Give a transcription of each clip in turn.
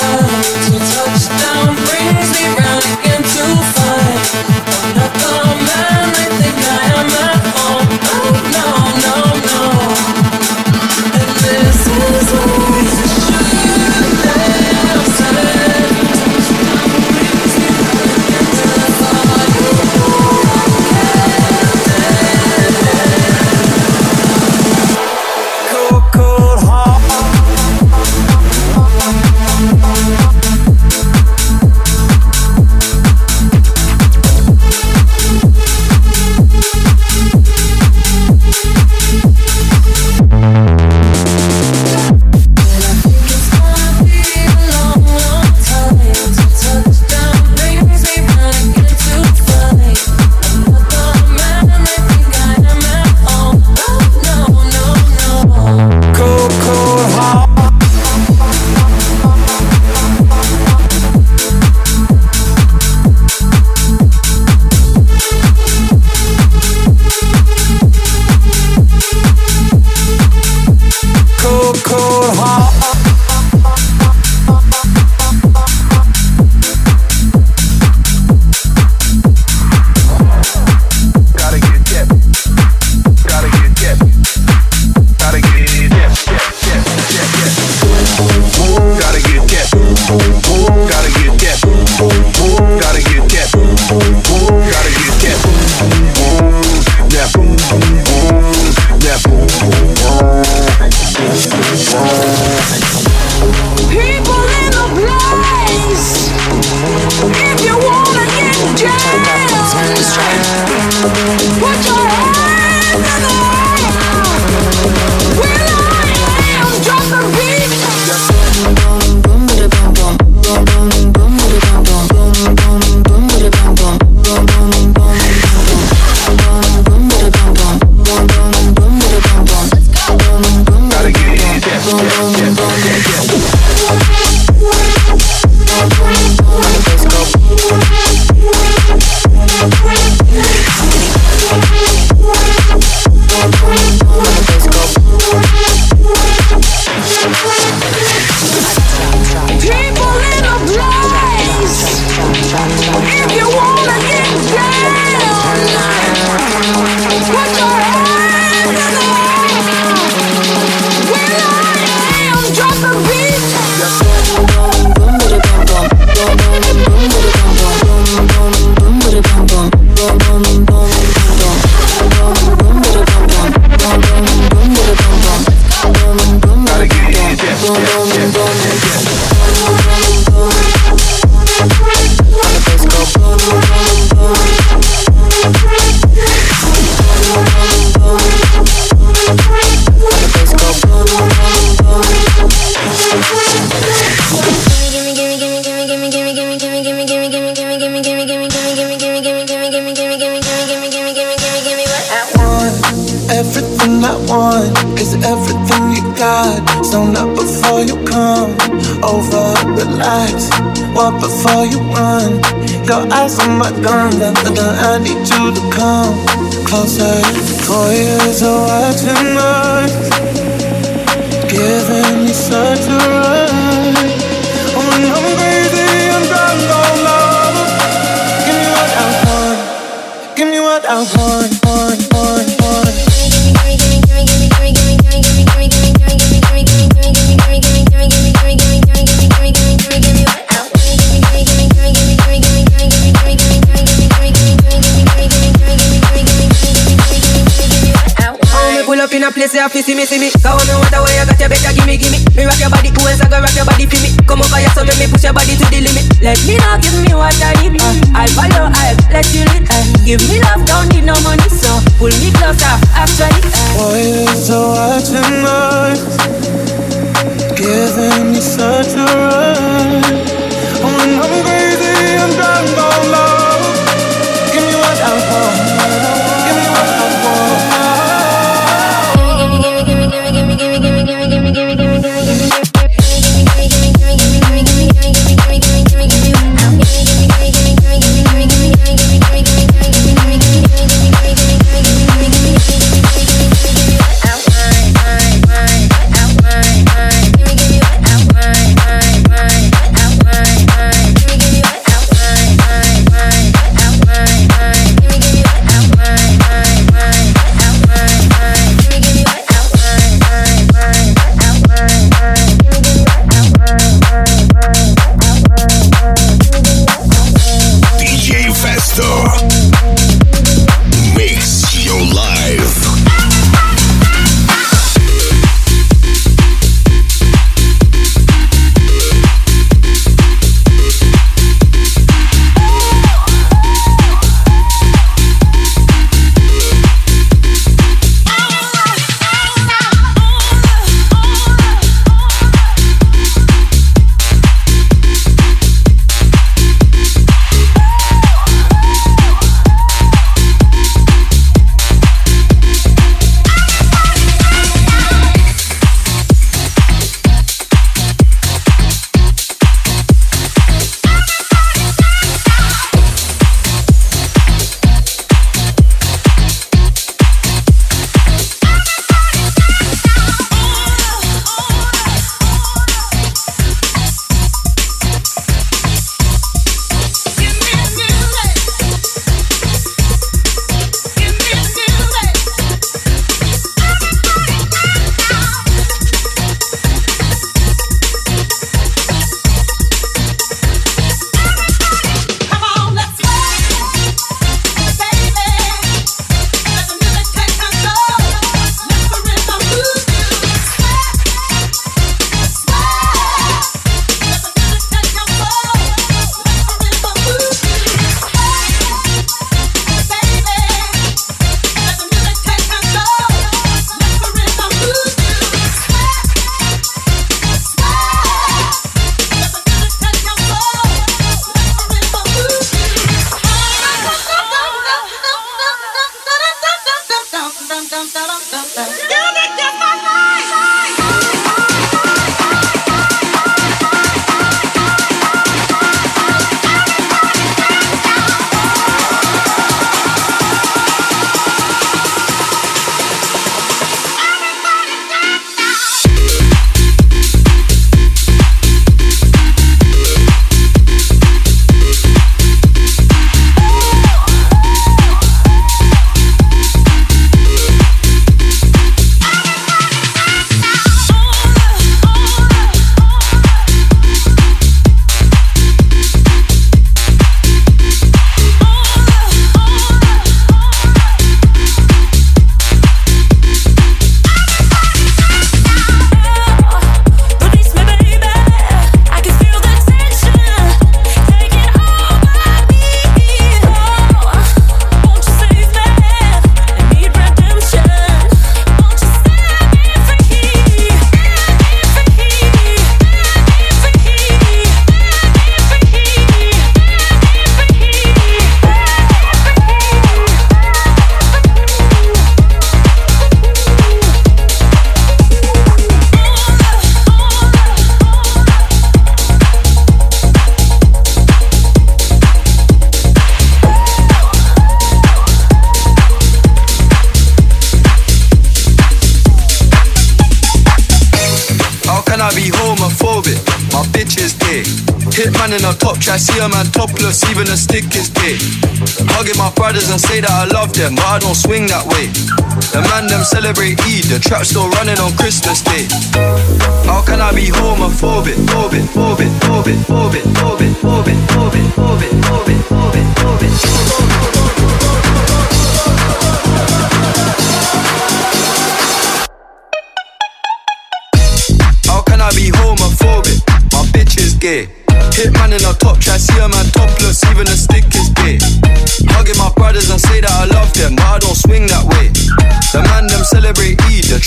No, my gun, dun, dun, dun, I need you to come closer. Four years of watching us, giving me such a rush. see me, see me, go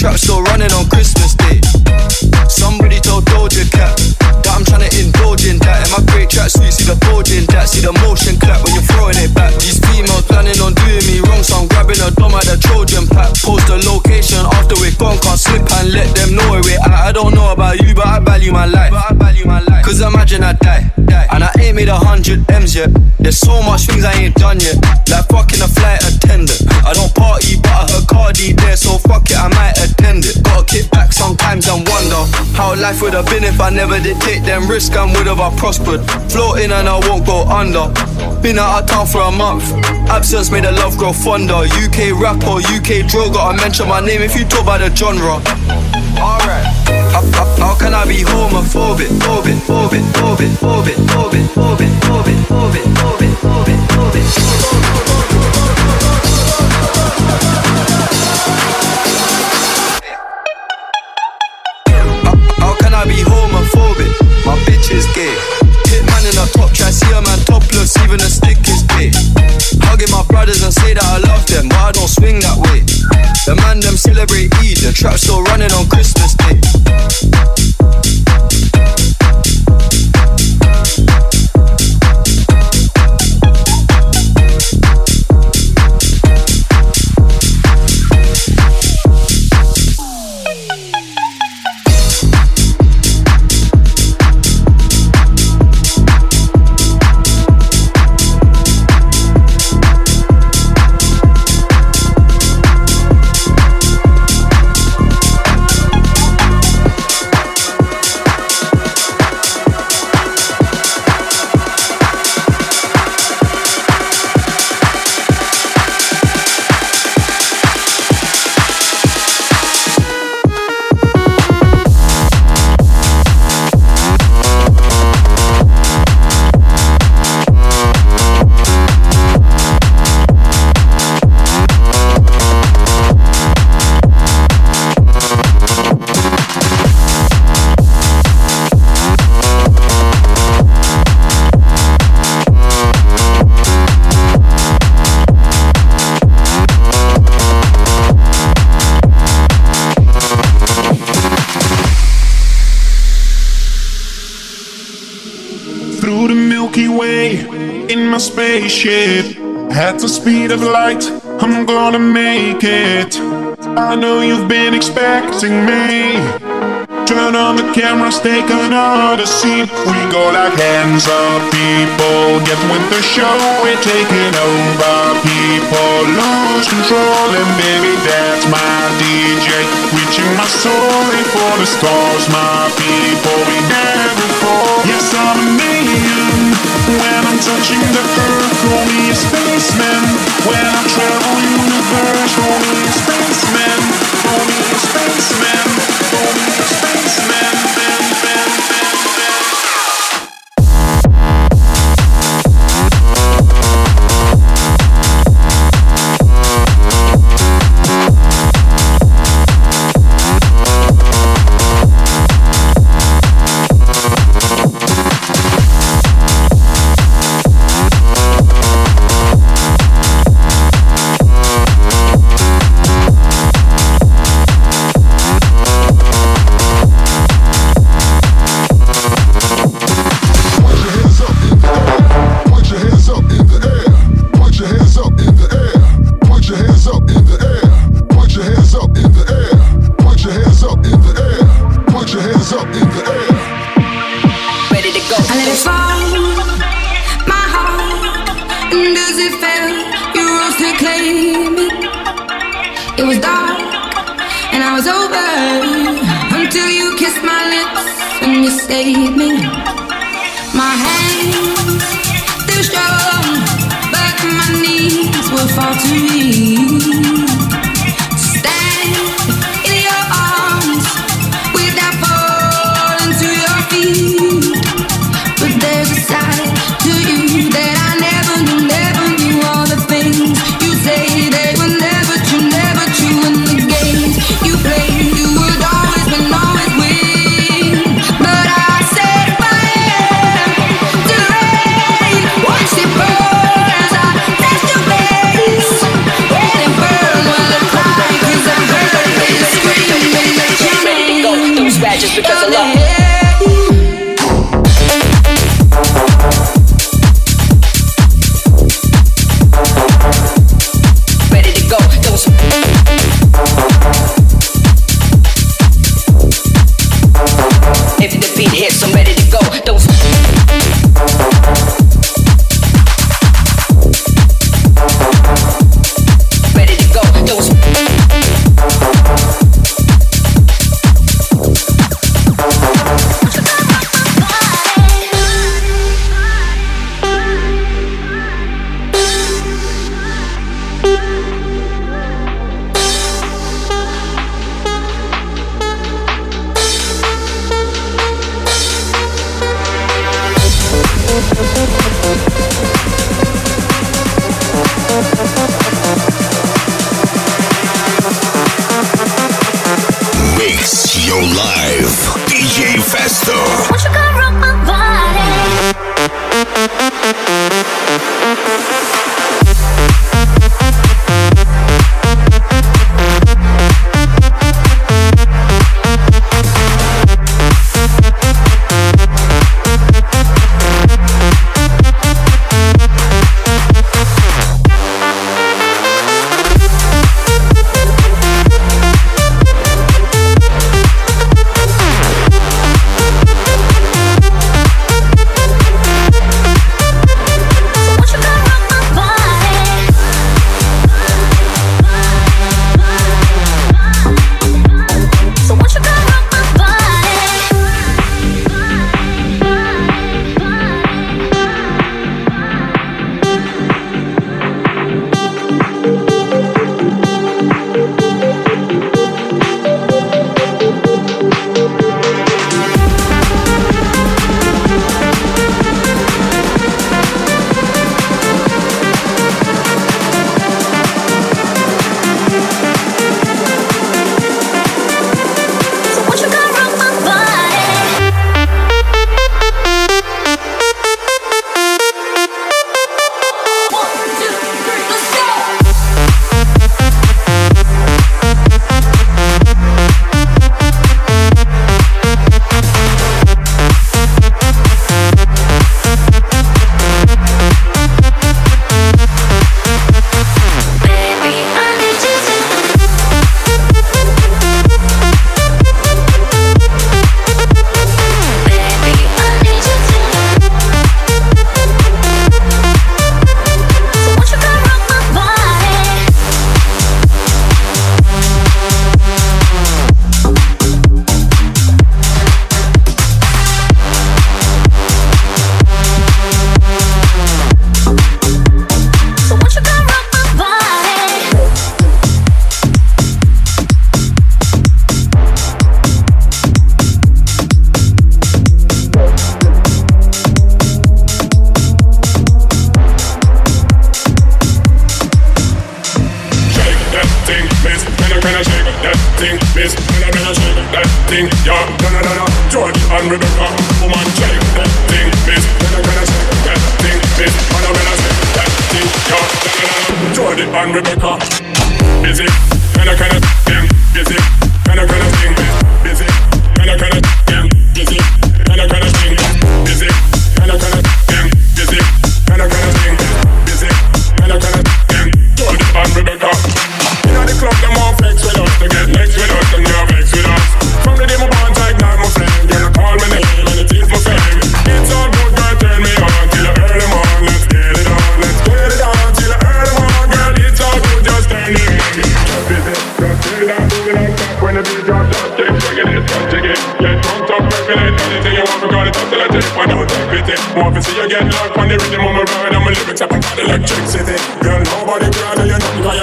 trap still running on Christmas Day. Somebody told Doja Cat that I'm trying to indulge in that. In my great track suit, see the bulge in that. See the motion clap when you're throwing it back. These females planning on doing me wrong, so I'm grabbing a dome at the Trojan pack. Post the location after we're gone, can't slip and let them know where we're at. I don't know about you, but I value my life. But I value my life. Cause imagine I die, die, and I ain't made a hundred M's yet. There's so much things I ain't done yet. Like fucking a flight attendant. I don't party, Cardi there, so fuck it, I might attend it. Gotta kick back sometimes and wonder how life would have been if I never did take them risks and would have I prospered. Floating and I won't go under. Been out of town for a month. Absence made the love grow fonder. UK rapper, UK droga. I mention my name if you talk about the genre. Alright. How, can I be homophobic, phobic, phobic, phobic, phobic, phobic, phobic, phobic, phobic, phobic, phobic, phobic? How, My bitch is gay. Hit man in a top try, see a man topless, even a stick is gay. Hugging my brothers and say that I love them, but I don't swing that way. The man them celebrate Eid, the trap still running on Christmas Day. Spaceship. At the speed of light, I'm gonna make it. I know you've been expecting me. Turn on the cameras, take another scene. We go like hands up, people. Get with the show, we're taking over. People lose control, and baby, that's my DJ. Reaching my soul for the stars, my people. We never fall. Yes, I'm a million. When I'm touching the earth, call me a spaceman. When I travel universe, call me a spaceman. Call me a spaceman.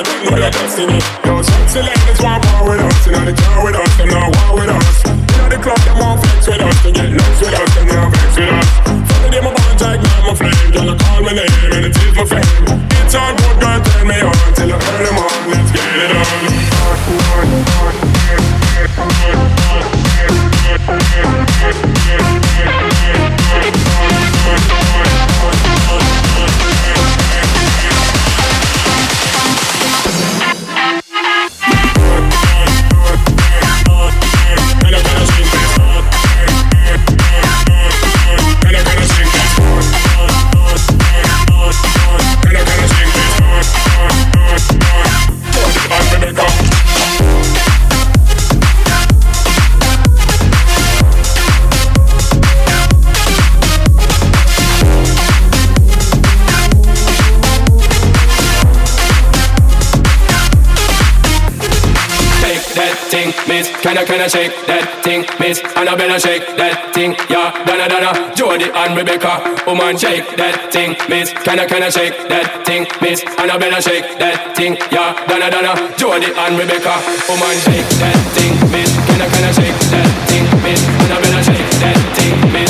You don't know your destiny. Yo, sexy ladies want war with us, you know they with us, them not Can I, I shake that thing, miss? Annabella shake that thing, yeah. Donna, Donna, Jody and Rebecca, woman shake that thing, miss. Can I, can I shake that thing, miss? Annabella shake that thing, yeah. Donna, Donna, Jody and Rebecca, woman shake that thing, miss. Can I, can I shake that thing, miss? Annabella shake that thing, miss.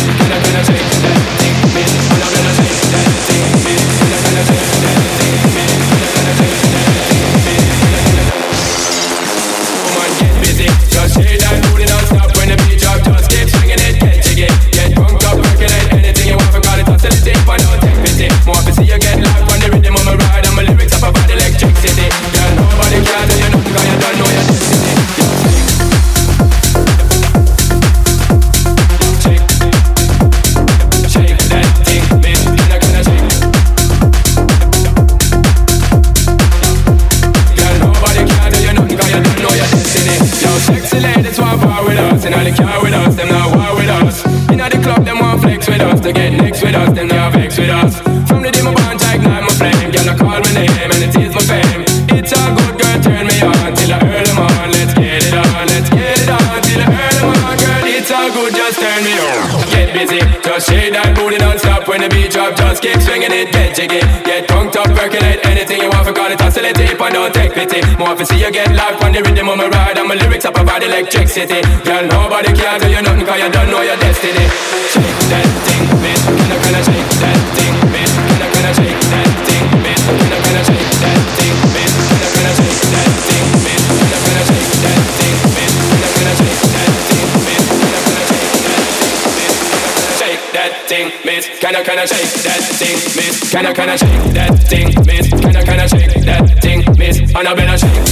Shake that booty non-stop don't take pity. More to see you get live on the rhythm of my ride, and my lyrics up about electricity. Girl, nobody can tell you nothing 'cause you don't know your destiny. Shake that thing, miss. Can I, can I shake that thing, miss? Can I, can I shake that thing, miss? Can I, can I shake that thing, miss? Can I, can I shake that thing, miss? Can I, can I shake that thing, miss? Can I, can I shake that thing, miss? Can I, can I shake that thing, miss? Shake that thing, miss. Can I, can I shake that thing, miss? Can I, can I shake that thing, miss? Can I, can I shake that thing, miss? Annabella shake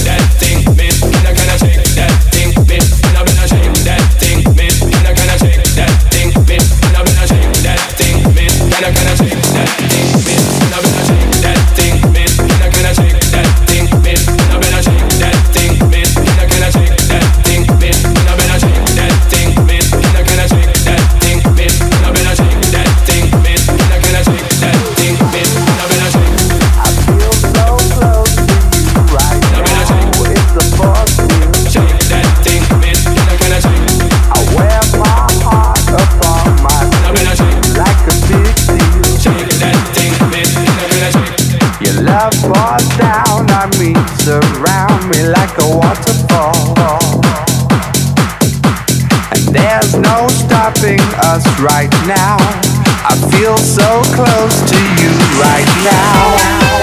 surround me like a waterfall. And there's no stopping us right now. I feel so close to you right now.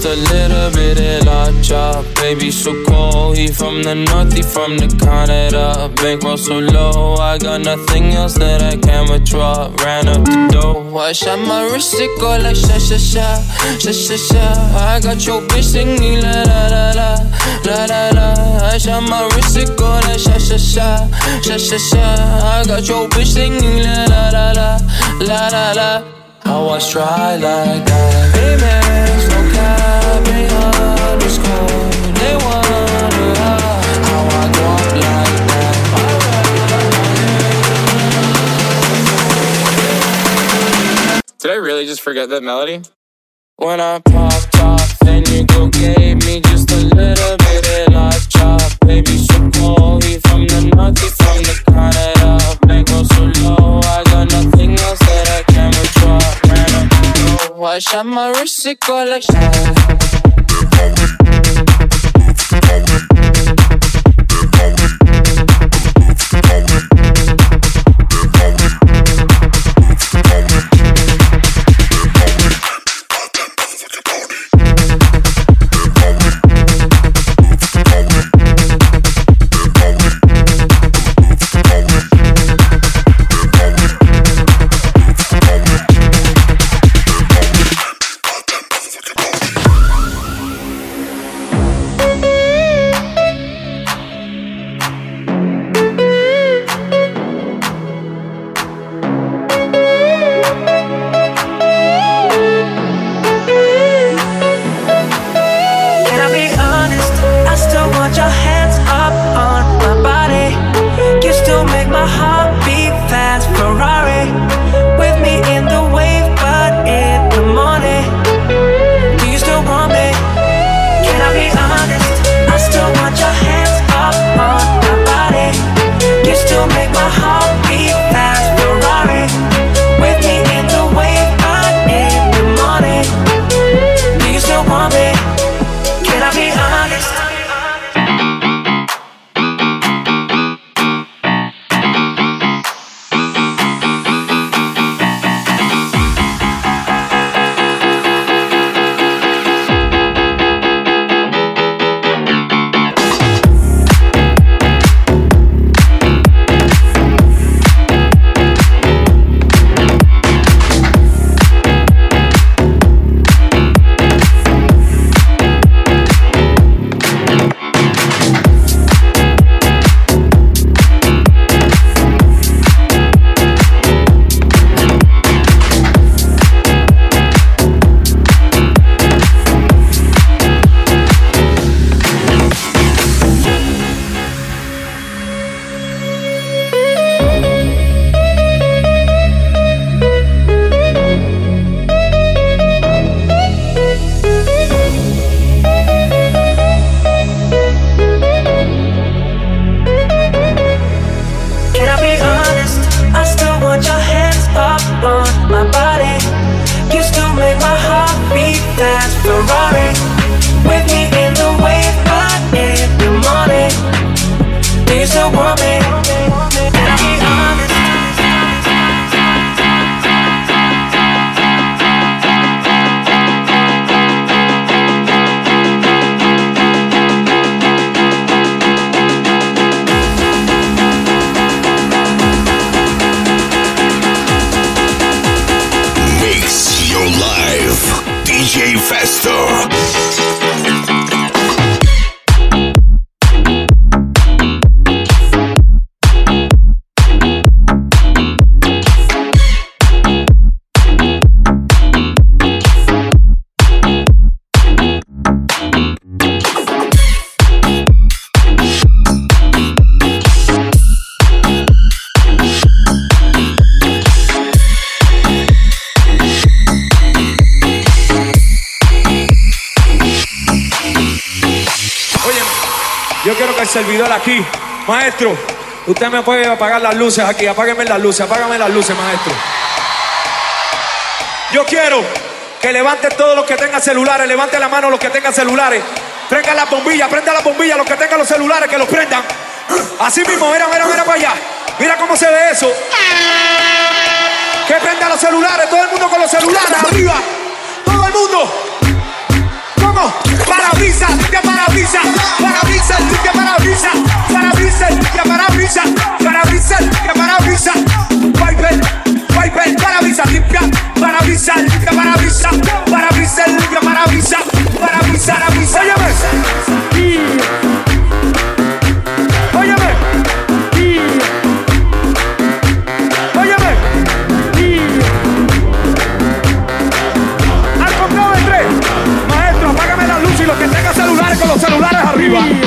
Just a little bit of la chop. Baby, so cold. He from the north, he from the Canada. Bankroll so low, I got nothing else that I can withdraw. Ran up the dough. I shot my wrist, it go like sha sha sha, sha sha sha. I got your bitch singing la la la la, la la la. I shot my wrist, it go like sha sha sha, sha sha sha. I got your bitch singing la la la la, la la la. I was try like that. Amex, I really just forget that melody? When I popped off, then you go gave me just a little bit up, oh, I shot Maestro, usted me puede apagar las luces aquí. Apágueme las luces, apágame las luces, maestro. Yo quiero que levanten todos los que tengan celulares, levante la mano los que tengan celulares. Prendan las bombillas, prendan las bombillas, los que tengan los celulares, que los prendan. Así mismo, mira, mira, mira para allá. Mira cómo se ve eso. Que prendan los celulares, todo el mundo con los celulares arriba. Todo el mundo. ¿Cómo? Parabrisas, limpia parabrisas, parabrisas, limpia parabrisas, parabrisas, limpia parabrisas, parabrisas, limpia wiper, wiper, parabrisas, limpia, parabrisas, limpia parabrisas, parabrisas, limpia. Parabrisas, parabrisas, parabrisas. Óyeme. Con los celulares arriba.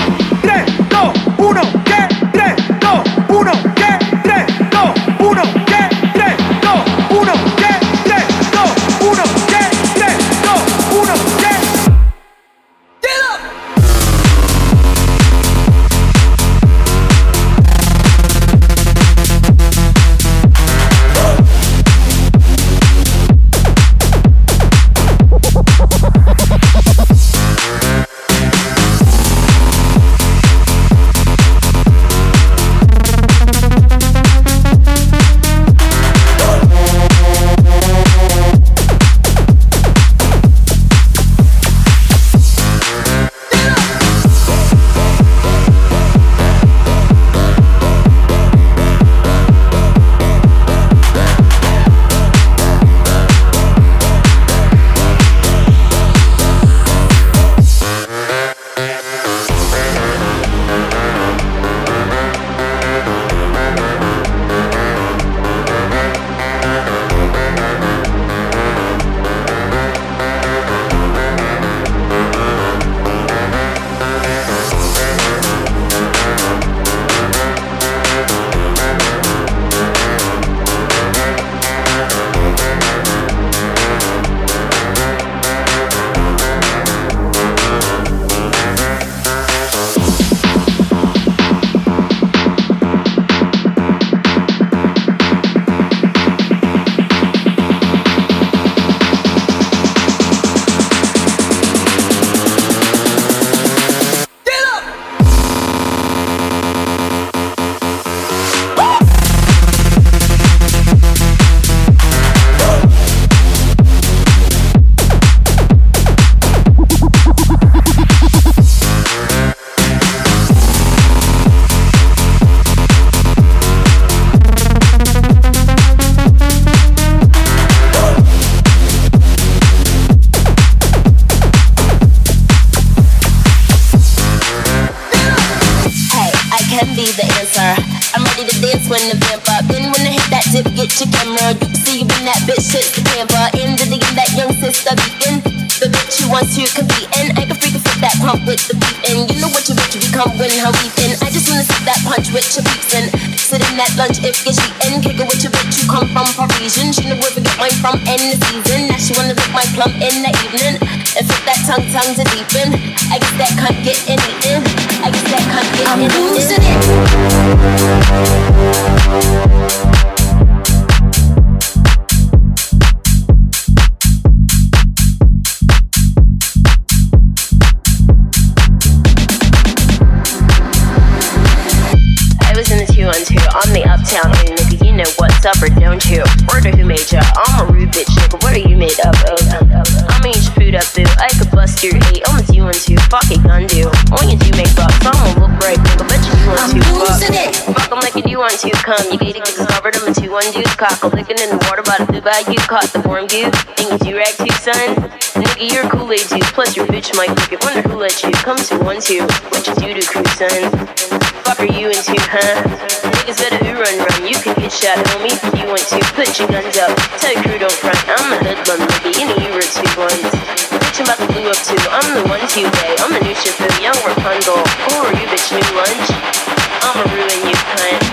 Come, you gated, niggas covered. I'm a two on deuce. Cock a licking in the water by the blue bayou. Caught the warm goo. Think you do rag too, son? Nigga, you're a Kool-Aid dude. Plus your bitch might pick it. Wonder who let you come to one two. What you do to crew, son? Fuck are you into, huh? Niggas better ooh run run. You can get shot, homie, if you want to. Put your guns up. Tell your crew don't front. I'm the hoodlum, nigga. You know you were two ones. Bitch, I'm about to blue up too. I'm the one to day. I'm the new ship of young Rapunzel. Who are you, bitch? New lunch? I'ma ruin you, cunt.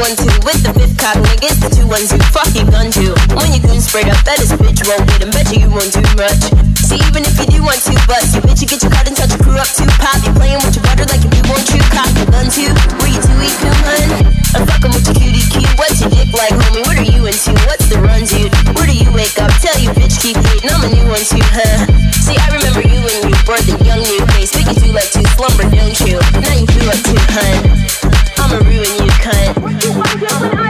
The 212 with the fifth cock niggas. The 212, fucking gun two. When you goon sprayed up, that is bitch won't get him. Bet you you won't do much. See, even if you do want to bust, you bitch, you get your cut and touch your crew up too. Pop, you playing with your butter like if you want you. Cock your gun too. Were you too weak, come hun? I'm fucking with your cutie cute. What's your dick like, homie? What are you into? What's the run, dude? Where do you wake up? Tell you bitch, keep hating. I'm a new one too, huh? See, I remember you when you were the young new face. Think you do like to slumber, don't you? Now you blew up too, hun. I'ma ruin you, cunt.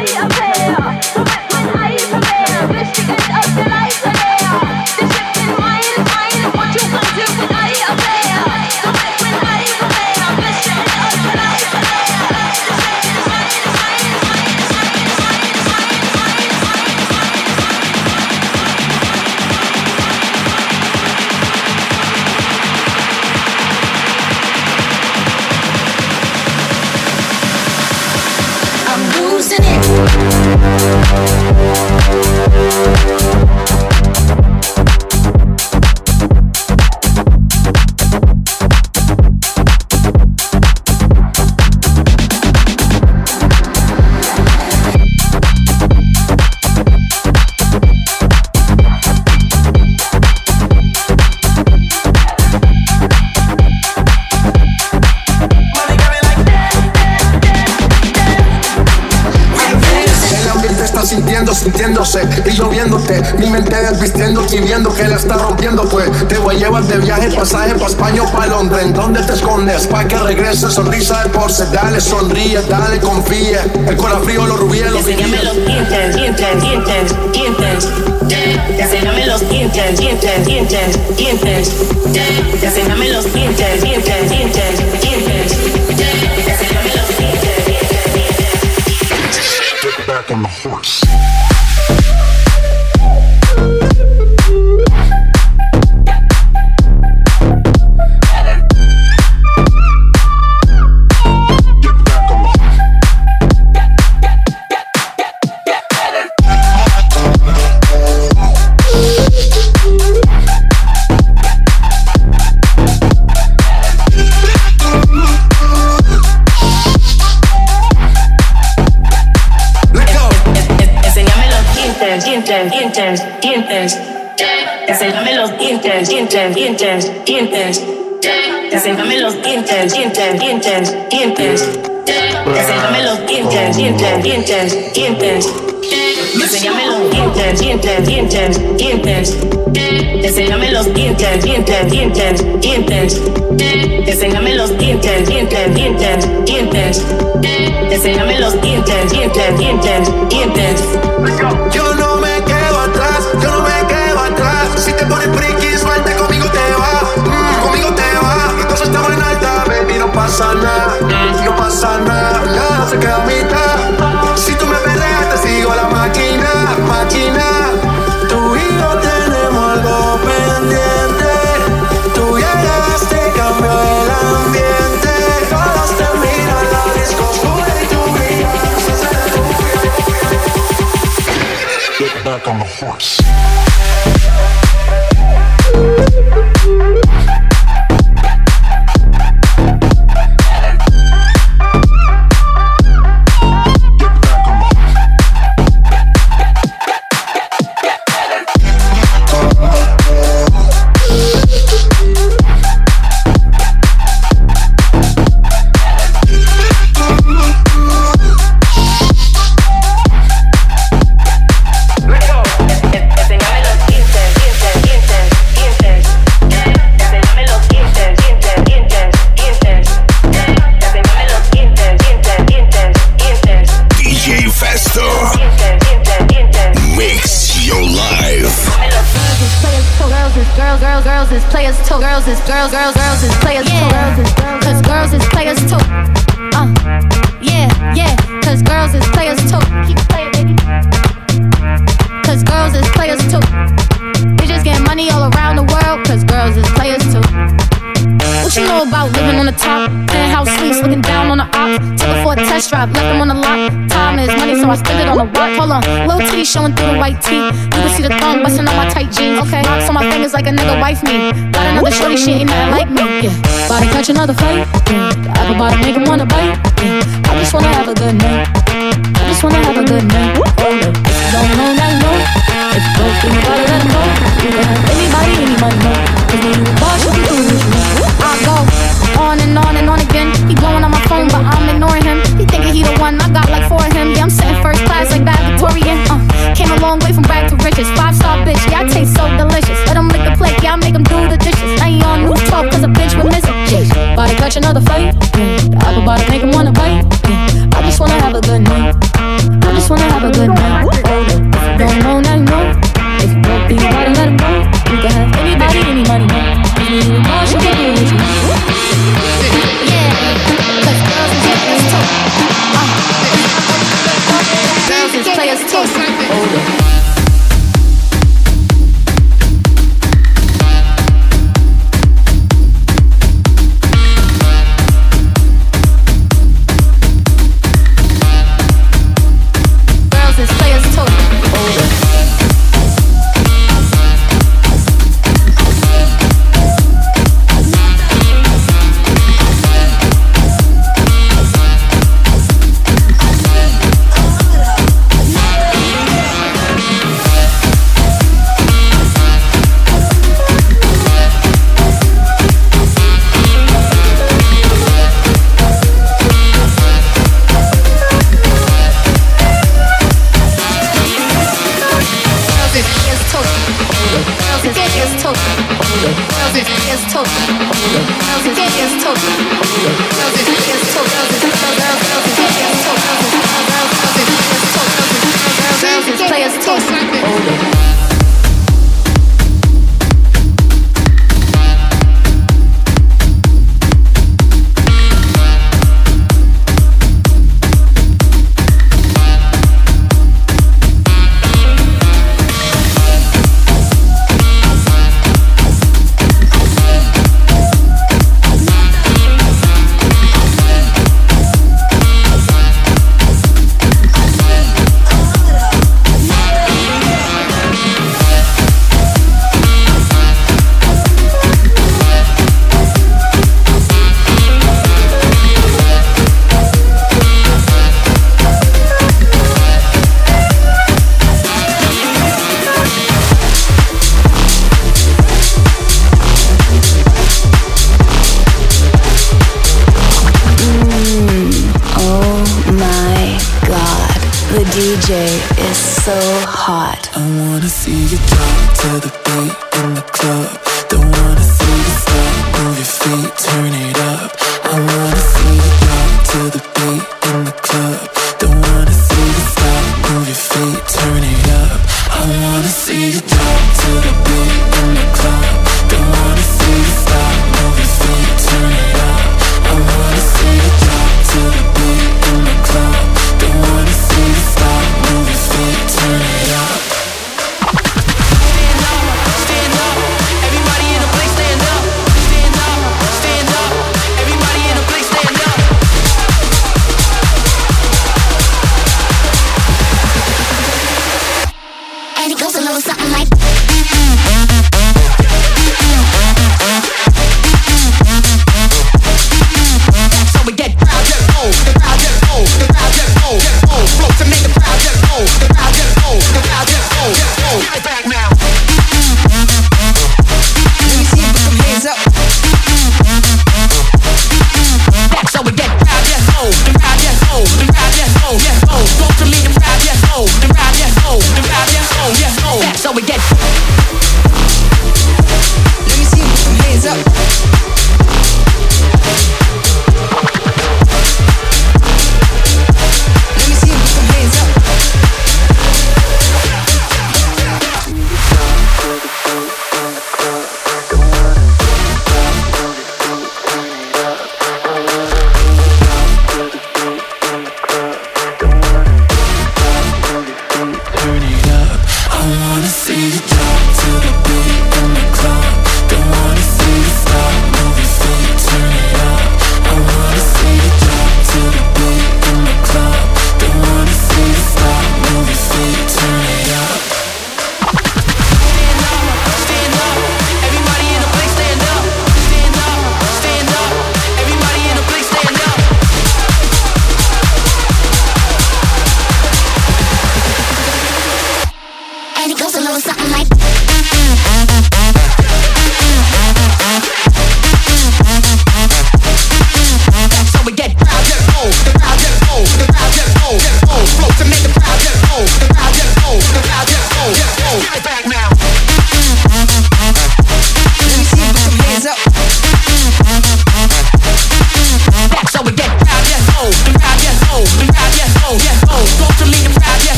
Londres. ¿En dónde te escondes? Pa' que regrese, sonrisa de porce. Dale, sonríe, dale, confía. El corazón frío, los rubíes, los Enséñame los dientes, dientes, dientes, dientes. Enséñame los dientes, dientes, dientes, dientes. Enséñame los dientes, dientes, dientes, dientes. Enséñame los dientes, dientes, dientes. Get back on the horse. Dientes, dientes. Enséñame los dientes, dientes, dientes, dientes. Enséñame los dientes, dientes, dientes, dientes. Enséñame los dientes, dientes, dientes, dientes. Enséñame los dientes, dientes, dientes, dientes. Enséñame los dientes, dientes, dientes, dientes. Enséñame los dientes, dientes, dientes, dientes. Yo back on the horse. Girls is girls, girls, girls is players too. Cause girls is players too. Uh, yeah, yeah. Cause girls is players too. Keep playing, baby. Cause girls is players too. Bitches getting money all around the world. Cause girls is players too. What you know about living on the top? Penthouse suites, looking down on the ops. Took her for a test drive, left them I spend it on a rock. Hold on, little titties showing through the white tee. You can see the thong busting on my tight jeans. Okay, rocks on my fingers like another wife me. Got another shorty, she ain't nothing like me. Yeah, about to catch another fight. Yeah. The apple make him wanna bite. Yeah. I just wanna have a good night. I just wanna have a good night. Oh, Hold up, don't know, not know. If you don't let him go. You anybody, any money, no. Cause when you a boss, you can do. I go on and on and on again. He blowing on my phone, but I'm ignoring. He thinking he the one, I got like four of him. Yeah, I'm sitting first class like that Victorian. Uh, came a long way from rag to riches. Five star bitch, yeah, I taste so delicious. Let him lick the plate, yeah, I make him do the dishes. I ain't on new talk, cause a bitch would miss it. Jeez. About to catch another fight. Yeah. The apple about to make him wanna bite. I just wanna have a good night. I just wanna have a good night.